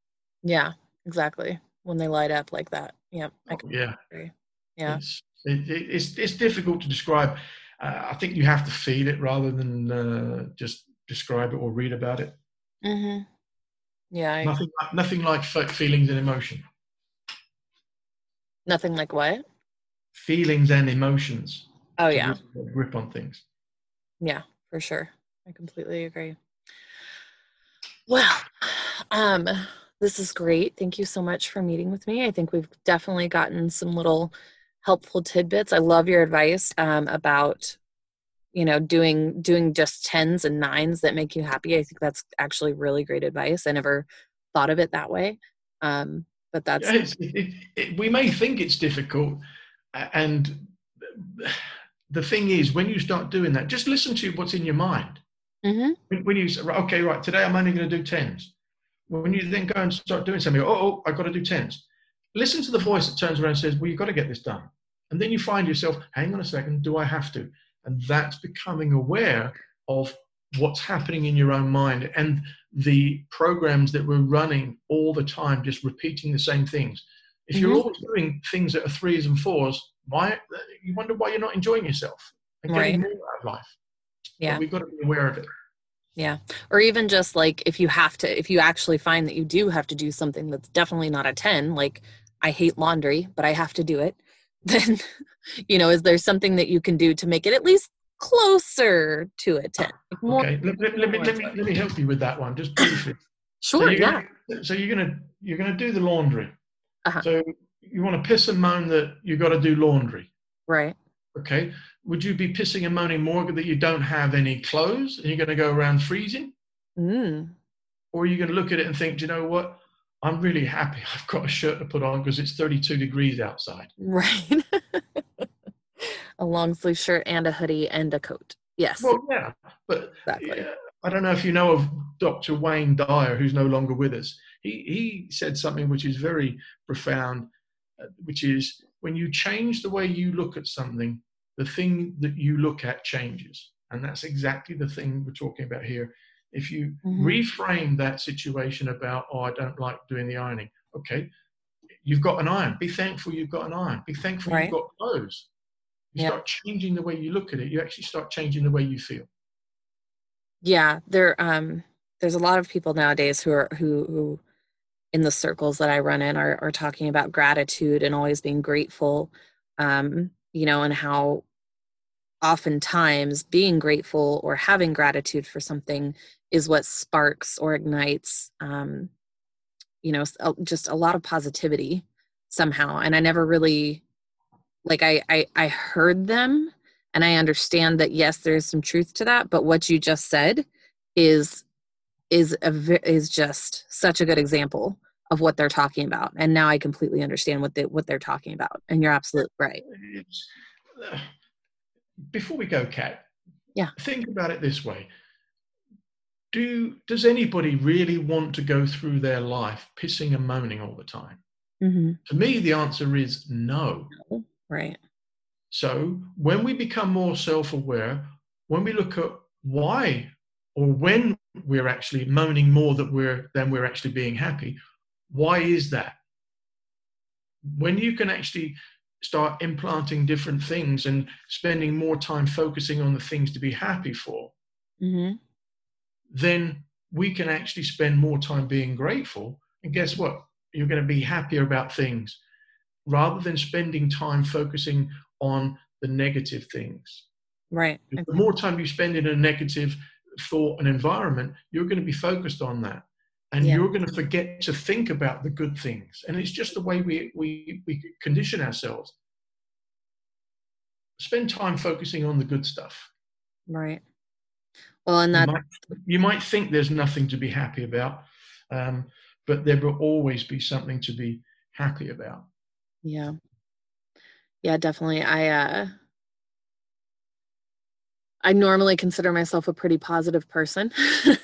yeah exactly when they light up like that. Yeah, I can yeah, agree. yeah. It's, it, it's it's difficult to describe. Uh, I think you have to feel it rather than uh, just describe it or read about it. Mm-hmm. Yeah. I, nothing, nothing like feelings and emotion. Nothing like what? Feelings and emotions. Oh yeah. Grip on things. Yeah, for sure. I completely agree. Well, um, this is great. Thank you so much for meeting with me. I think we've definitely gotten some little helpful tidbits. I love your advice um, about you know doing doing just tens and nines that make you happy. I think that's actually really great advice. I never thought of it that way. Um, but that's yeah, it, it, we may think it's difficult, and the thing is, when you start doing that, just listen to what's in your mind. Mm-hmm. When, when, you say, okay, right, today I'm only going to do tens. When you then go and start doing something, oh, oh I've got to do tens. Listen to the voice that turns around and says, well, you've got to get this done. And then you find yourself, hang on a second, do I have to? And that's becoming aware of what's happening in your own mind and the programs that we're running all the time, just repeating the same things. If you're mm-hmm. always doing things that are threes and fours, why you wonder why you're not enjoying yourself and getting right. more out of life. Yeah, but we've got to be aware of it. Yeah, or even just like if you have to, if you actually find that you do have to do something that's definitely not a ten, like I hate laundry, but I have to do it. Then, you know, is there something that you can do to make it at least closer to a 10. More, okay, let, let, let, me, let, me, let me help you with that one, just briefly. sure, so yeah. Gonna, so you're gonna you're gonna do the laundry. Uh-huh. So you want to piss and moan that you've got to do laundry. Right. Okay. Would you be pissing and moaning more that you don't have any clothes and you're going to go around freezing? Mm. Or are you going to look at it and think, do you know what? I'm really happy I've got a shirt to put on because it's 32 degrees outside. Right. a long sleeve shirt and a hoodie and a coat. Yes. Well, yeah. But exactly. Yeah, I don't know if you know of Dr. Wayne Dyer, who's no longer with us. He, he said something which is very profound uh, which is when you change the way you look at something, the thing that you look at changes. And that's exactly the thing we're talking about here. If you mm-hmm. reframe that situation about, oh, I don't like doing the ironing, okay, you've got an iron. Be thankful you've got an iron. Be thankful right. you've got clothes. You yep. start changing the way you look at it, you actually start changing the way you feel. Yeah, there um there's a lot of people nowadays who are who who in the circles that I run in are, are talking about gratitude and always being grateful, um, you know, and how oftentimes being grateful or having gratitude for something is what sparks or ignites, um, you know, just a lot of positivity somehow. And I never really, like, I, I, I heard them and I understand that yes, there is some truth to that, but what you just said is is a is just such a good example of what they're talking about. And now i completely understand what they what they're talking about. And you're absolutely right. Uh, before we go kat yeah. think about it this way. Do does anybody really want to go through their life pissing and moaning all the time? Mm-hmm. to me the answer is no right. So when we become more self-aware when we look at why or when we're actually moaning more that we're than we're actually being happy why is that? When you can actually start implanting different things and spending more time focusing on the things to be happy for mm-hmm. then we can actually spend more time being grateful. And guess what? You're going to be happier about things rather than spending time focusing on the negative things right the more time you spend in a negative thought and environment, you're going to be focused on that. And yeah. you're going to forget to think about the good things. And it's just the way we, we, we condition ourselves. Spend time focusing on the good stuff. Right. Well, and that you might, you might think there's nothing to be happy about, um, but there will always be something to be happy about. Yeah. Yeah, definitely. I uh I normally consider myself a pretty positive person.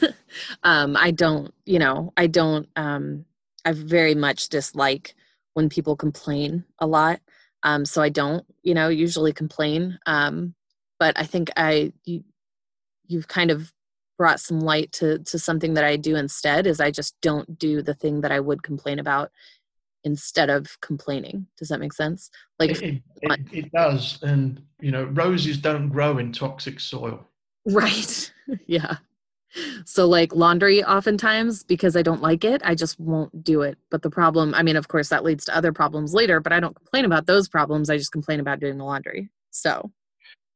um, I don't, you know, I don't, um, I very much dislike when people complain a lot. Um, so I don't, you know, usually complain. Um, but I think I, you, you've kind of brought some light to, to something that I do instead is I just don't do the thing that I would complain about instead of complaining. Does that make sense? Like it, it, it, does, and you know, roses don't grow in toxic soil. Right. yeah. So like laundry, oftentimes because I don't like it, I just won't do it. But the problem, I mean, of course, that leads to other problems later. But I don't complain about those problems. I just complain about doing the laundry. So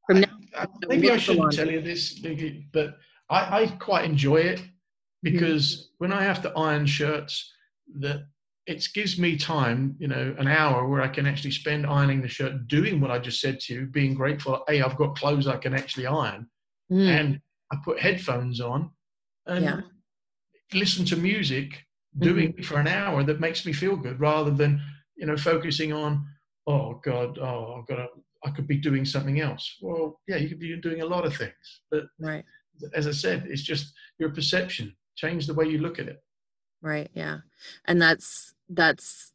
from now, I, maybe I shouldn't tell you this, but I, I quite enjoy it because mm-hmm. when I have to iron shirts, that it gives me time, you know, an hour where I can actually spend ironing the shirt, doing what I just said to you, being grateful. A, I've got clothes I can actually iron, mm. and I put headphones on and yeah. listen to music, doing mm-hmm. for an hour that makes me feel good, rather than you know focusing on, oh God, oh I've got to, I could be doing something else. Well, yeah, you could be doing a lot of things, but right. as I said, it's just your perception. Change the way you look at it. Right. Yeah. And that's that's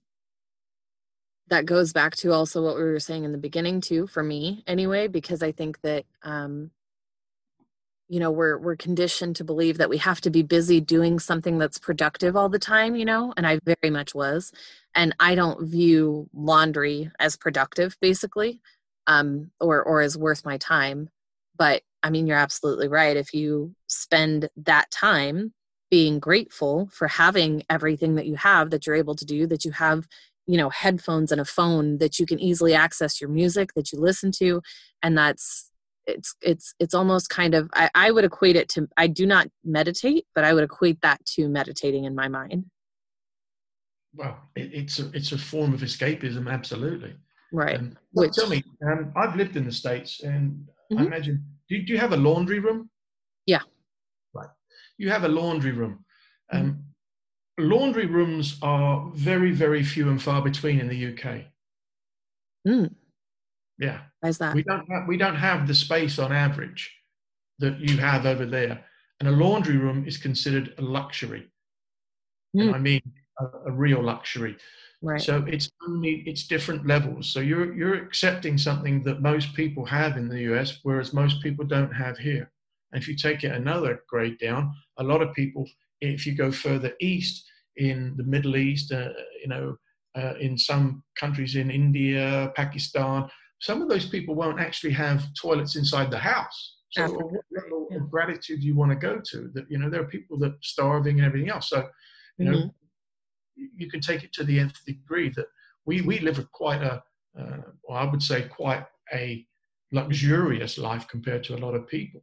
that goes back to also what we were saying in the beginning too for me anyway because i think that um you know we're we're conditioned to believe that we have to be busy doing something that's productive all the time you know and i very much was and i don't view laundry as productive basically um or or as worth my time but i mean you're absolutely right if you spend that time being grateful for having everything that you have that you're able to do that you have you know headphones and a phone that you can easily access your music that you listen to. And that's it's it's it's almost kind of I, I would equate it to i do not meditate but i would equate that to meditating in my mind. Well it, it's a it's a form of escapism absolutely. Right. Um, Which, tell me um, i've lived in the states and mm-hmm. i imagine do, do you have a laundry room? Yeah you have a laundry room. Um, mm. Laundry rooms are very, very few and far between in the UK. Mm. Yeah. Why's that? We don't have, we don't have the space on average that you have over there. And a laundry room is considered a luxury. Mm. And I mean a, a real luxury. Right. So it's only it's different levels. So you're you're accepting something that most people have in the US, whereas most people don't have here. And if you take it another grade down, a lot of people, if you go further east in the Middle East, uh, you know, uh, in some countries in India, Pakistan, some of those people won't actually have toilets inside the house. So, what level of gratitude do you want to go to? That you know, there are people that are starving and everything else. So, you know, mm-hmm. you can take it to the nth degree. That we we live a quite a, uh, well, I would say, quite a luxurious life compared to a lot of people.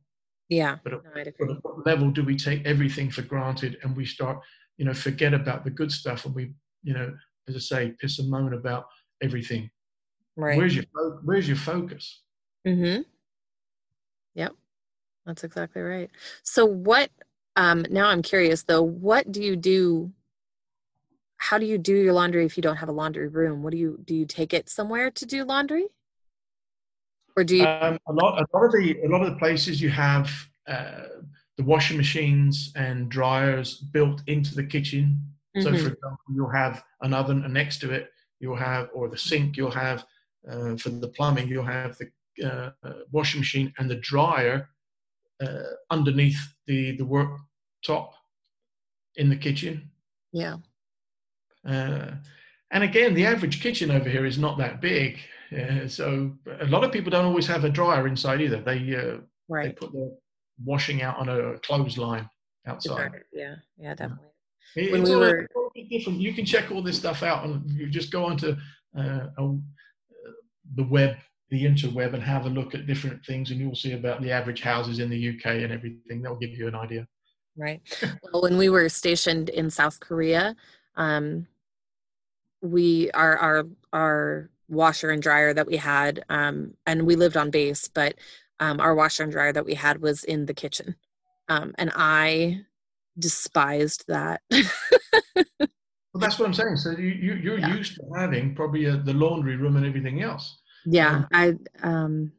Yeah. But at, no, but at what level do we take everything for granted and we start, you know, forget about the good stuff and we, you know, as I say, piss and moan about everything. Right. Where's your Where's your focus? Mm-hmm. Yep, that's exactly right. So what? Um, now I'm curious though. What do you do? How do you do your laundry if you don't have a laundry room? What do you do? You take it somewhere to do laundry? Or do you um, a lot a lot of the a lot of the places you have uh, the washing machines and dryers built into the kitchen. Mm-hmm. so for example you'll have an oven and next to it you'll have or the sink you'll have uh, for the plumbing you'll have the uh, uh washing machine and the dryer uh, underneath the the worktop in the kitchen. Yeah. Uh, and again the average kitchen over here is not that big yeah, so a lot of people don't always have a dryer inside either. They uh, right. they put the washing out on a clothesline outside. Yeah, yeah, definitely. It, when we were different, you can check all this stuff out, and you just go onto uh, uh, the web, the interweb, and have a look at different things, and you'll see about the average houses in the UK and everything. That'll give you an idea. Right. well, when we were stationed in South Korea, um, we our our our washer and dryer that we had um, and we lived on base but um, our washer and dryer that we had was in the kitchen. Um, and i despised that. Well that's what i'm saying. So you, you you're yeah. used to having probably a, the laundry room and everything else. Yeah um, i um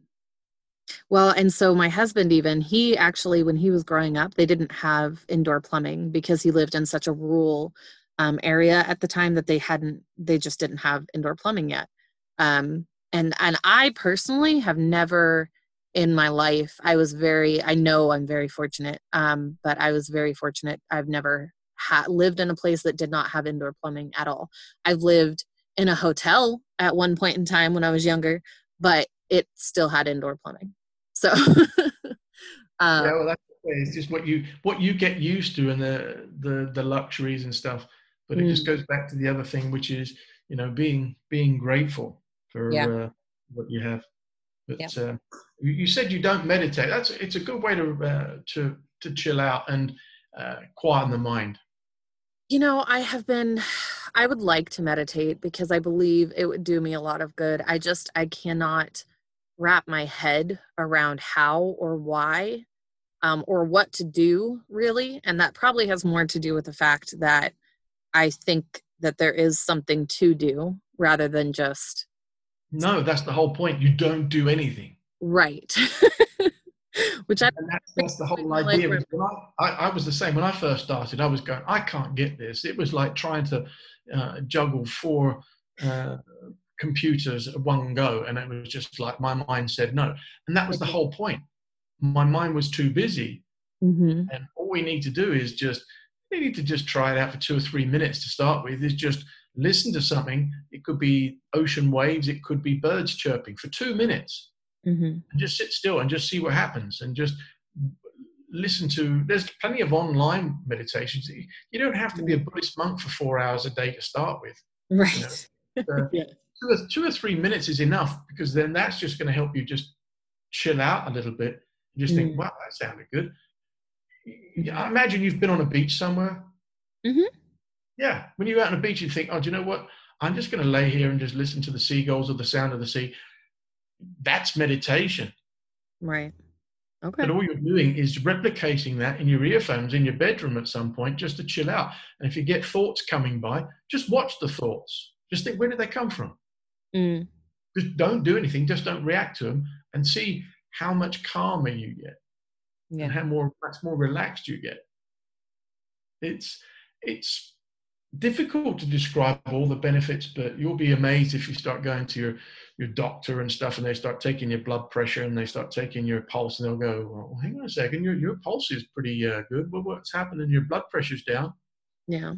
well and so my husband even he actually when he was growing up they didn't have indoor plumbing because he lived in such a rural um, area at the time that they hadn't they just didn't have indoor plumbing yet um, and and i personally have never in my life i was very i know i'm very fortunate um, but i was very fortunate. I've never ha- lived in a place that did not have indoor plumbing at all. I've lived in a hotel at one point in time when i was younger but it still had indoor plumbing. So uh, yeah well that's it's just what you what you get used to and the the the luxuries and stuff but it mm. just goes back to the other thing which is you know being being grateful for yeah. uh, what you have. But yeah. uh, you said you don't meditate. That's it's a good way to uh, to to chill out and uh, quieten the mind? You know, I have been, I would like to meditate because I believe it would do me a lot of good. I just, I cannot wrap my head around how or why um, or what to do really. And that probably has more to do with the fact that I think that there is something to do rather than just. No, that's the whole point. You don't do anything. Right. Which I that's, that's the whole idea. Like I, I, I, was the same when I first started. I was going, I can't get this. It was like trying to uh, juggle four uh, computers at one go, and it was just like my mind said no. And that was the whole point. My mind was too busy, mm-hmm. and all we need to do is just we need to just try it out for two or three minutes to start with. Is just listen to something. It could be ocean waves. It could be birds chirping for two minutes mm-hmm. and just sit still and just see what happens and just listen to there's plenty of online meditations you don't have to be a mm-hmm. buddhist monk for four hours a day to start with right you know? uh, yeah. two, or, two or three minutes is enough because then that's just going to help you just chill out a little bit and just mm think wow that sounded good I imagine you've been on a beach somewhere mm-hmm. Yeah when you're out on a beach you think oh do you know what i'm just going to lay here and just listen to the seagulls or the sound of the sea that's meditation. Right. Okay. But all you're doing is replicating that in your earphones in your bedroom at some point just to chill out. And if you get thoughts coming by, just watch the thoughts. Just think, where did they come from? Mm. Just don't do anything. Just don't react to them and see how much calmer you get yeah. and how more much more relaxed you get. It's it's difficult to describe all the benefits, but you'll be amazed if you start going to your your doctor and stuff, and they start taking your blood pressure and they start taking your pulse, and they'll go, "Well, hang on a second, your your pulse is pretty uh, good. Well, what's happening? Your blood pressure's down." Yeah.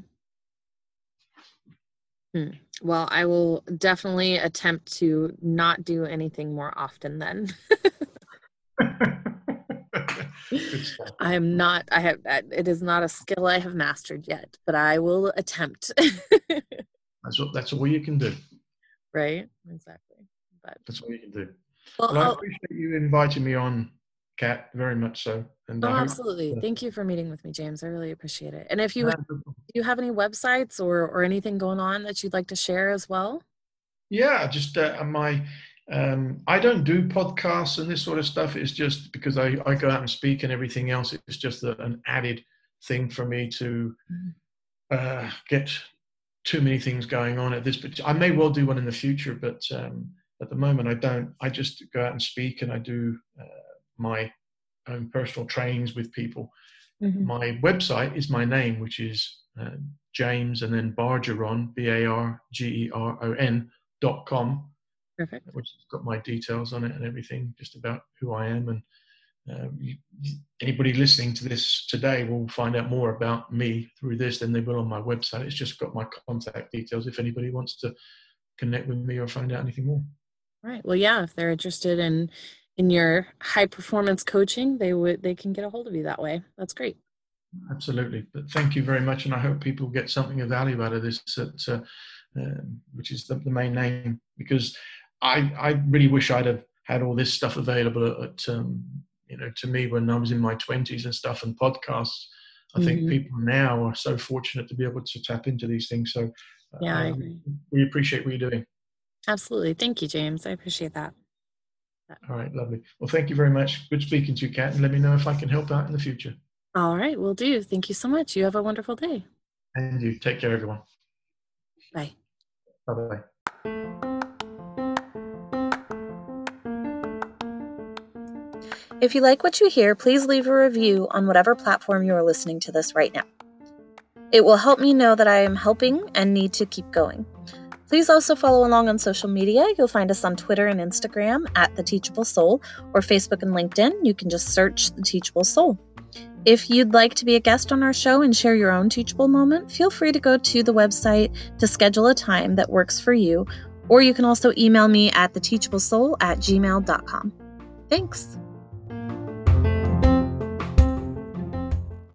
Hmm. Well, I will definitely attempt to not do anything more often then. I am not. I have. It is not a skill I have mastered yet, but I will attempt. that's what. That's all you can do. Right. Exactly. But that's all you can do. Well, well I appreciate you inviting me on, Kat. Very much so. And oh, absolutely. Thank you for meeting with me, James. I really appreciate it. And if you have, do you have any websites or or anything going on that you'd like to share as well? Yeah, just uh, my um, I don't do podcasts and this sort of stuff. It's just because I, I go out and speak and everything else. It's just a, an added thing for me to mm-hmm. uh, get too many things going on at this. But I may well do one in the future, but um, at the moment I don't. I just go out and speak and I do uh, my own personal trainings with people. Mm-hmm. My website is my name, which is uh, James and then Bargeron, B A R G E R O N dot com Perfect. Which has got my details on it and everything, just about who I am. And um, you, anybody listening to this today will find out more about me through this than they will on my website. It's just got my contact details if anybody wants to connect with me or find out anything more. Right. Well, yeah, if they're interested in in your high performance coaching, they would they can get a hold of you that way. That's great. Absolutely. But thank you very much, and I hope people get something of value out of this, at, uh, uh, which is the, the main name, because I, I really wish I'd have had all this stuff available at, um, you know, to me when I was in my 20s and stuff and podcasts. I mm-hmm. think people now are so fortunate to be able to tap into these things. So, uh, yeah, agree. we appreciate what you're doing. Absolutely. Thank you, James. I appreciate that. All right, lovely. Well, thank you very much. Good speaking to you, Kat, and let me know if I can help out in the future. All right, will do. Thank you so much. You have a wonderful day. And you take care, everyone. Bye. Bye bye. If you like what you hear, please leave a review on whatever platform you are listening to this right now. It will help me know that I am helping and need to keep going. Please also follow along on social media. You'll find us on Twitter and Instagram at The Teachable Soul or Facebook and LinkedIn. You can just search The Teachable Soul. If you'd like to be a guest on our show and share your own teachable moment, feel free to go to the website to schedule a time that works for you, or you can also email me at theteachablesoul at gmail.com. Thanks.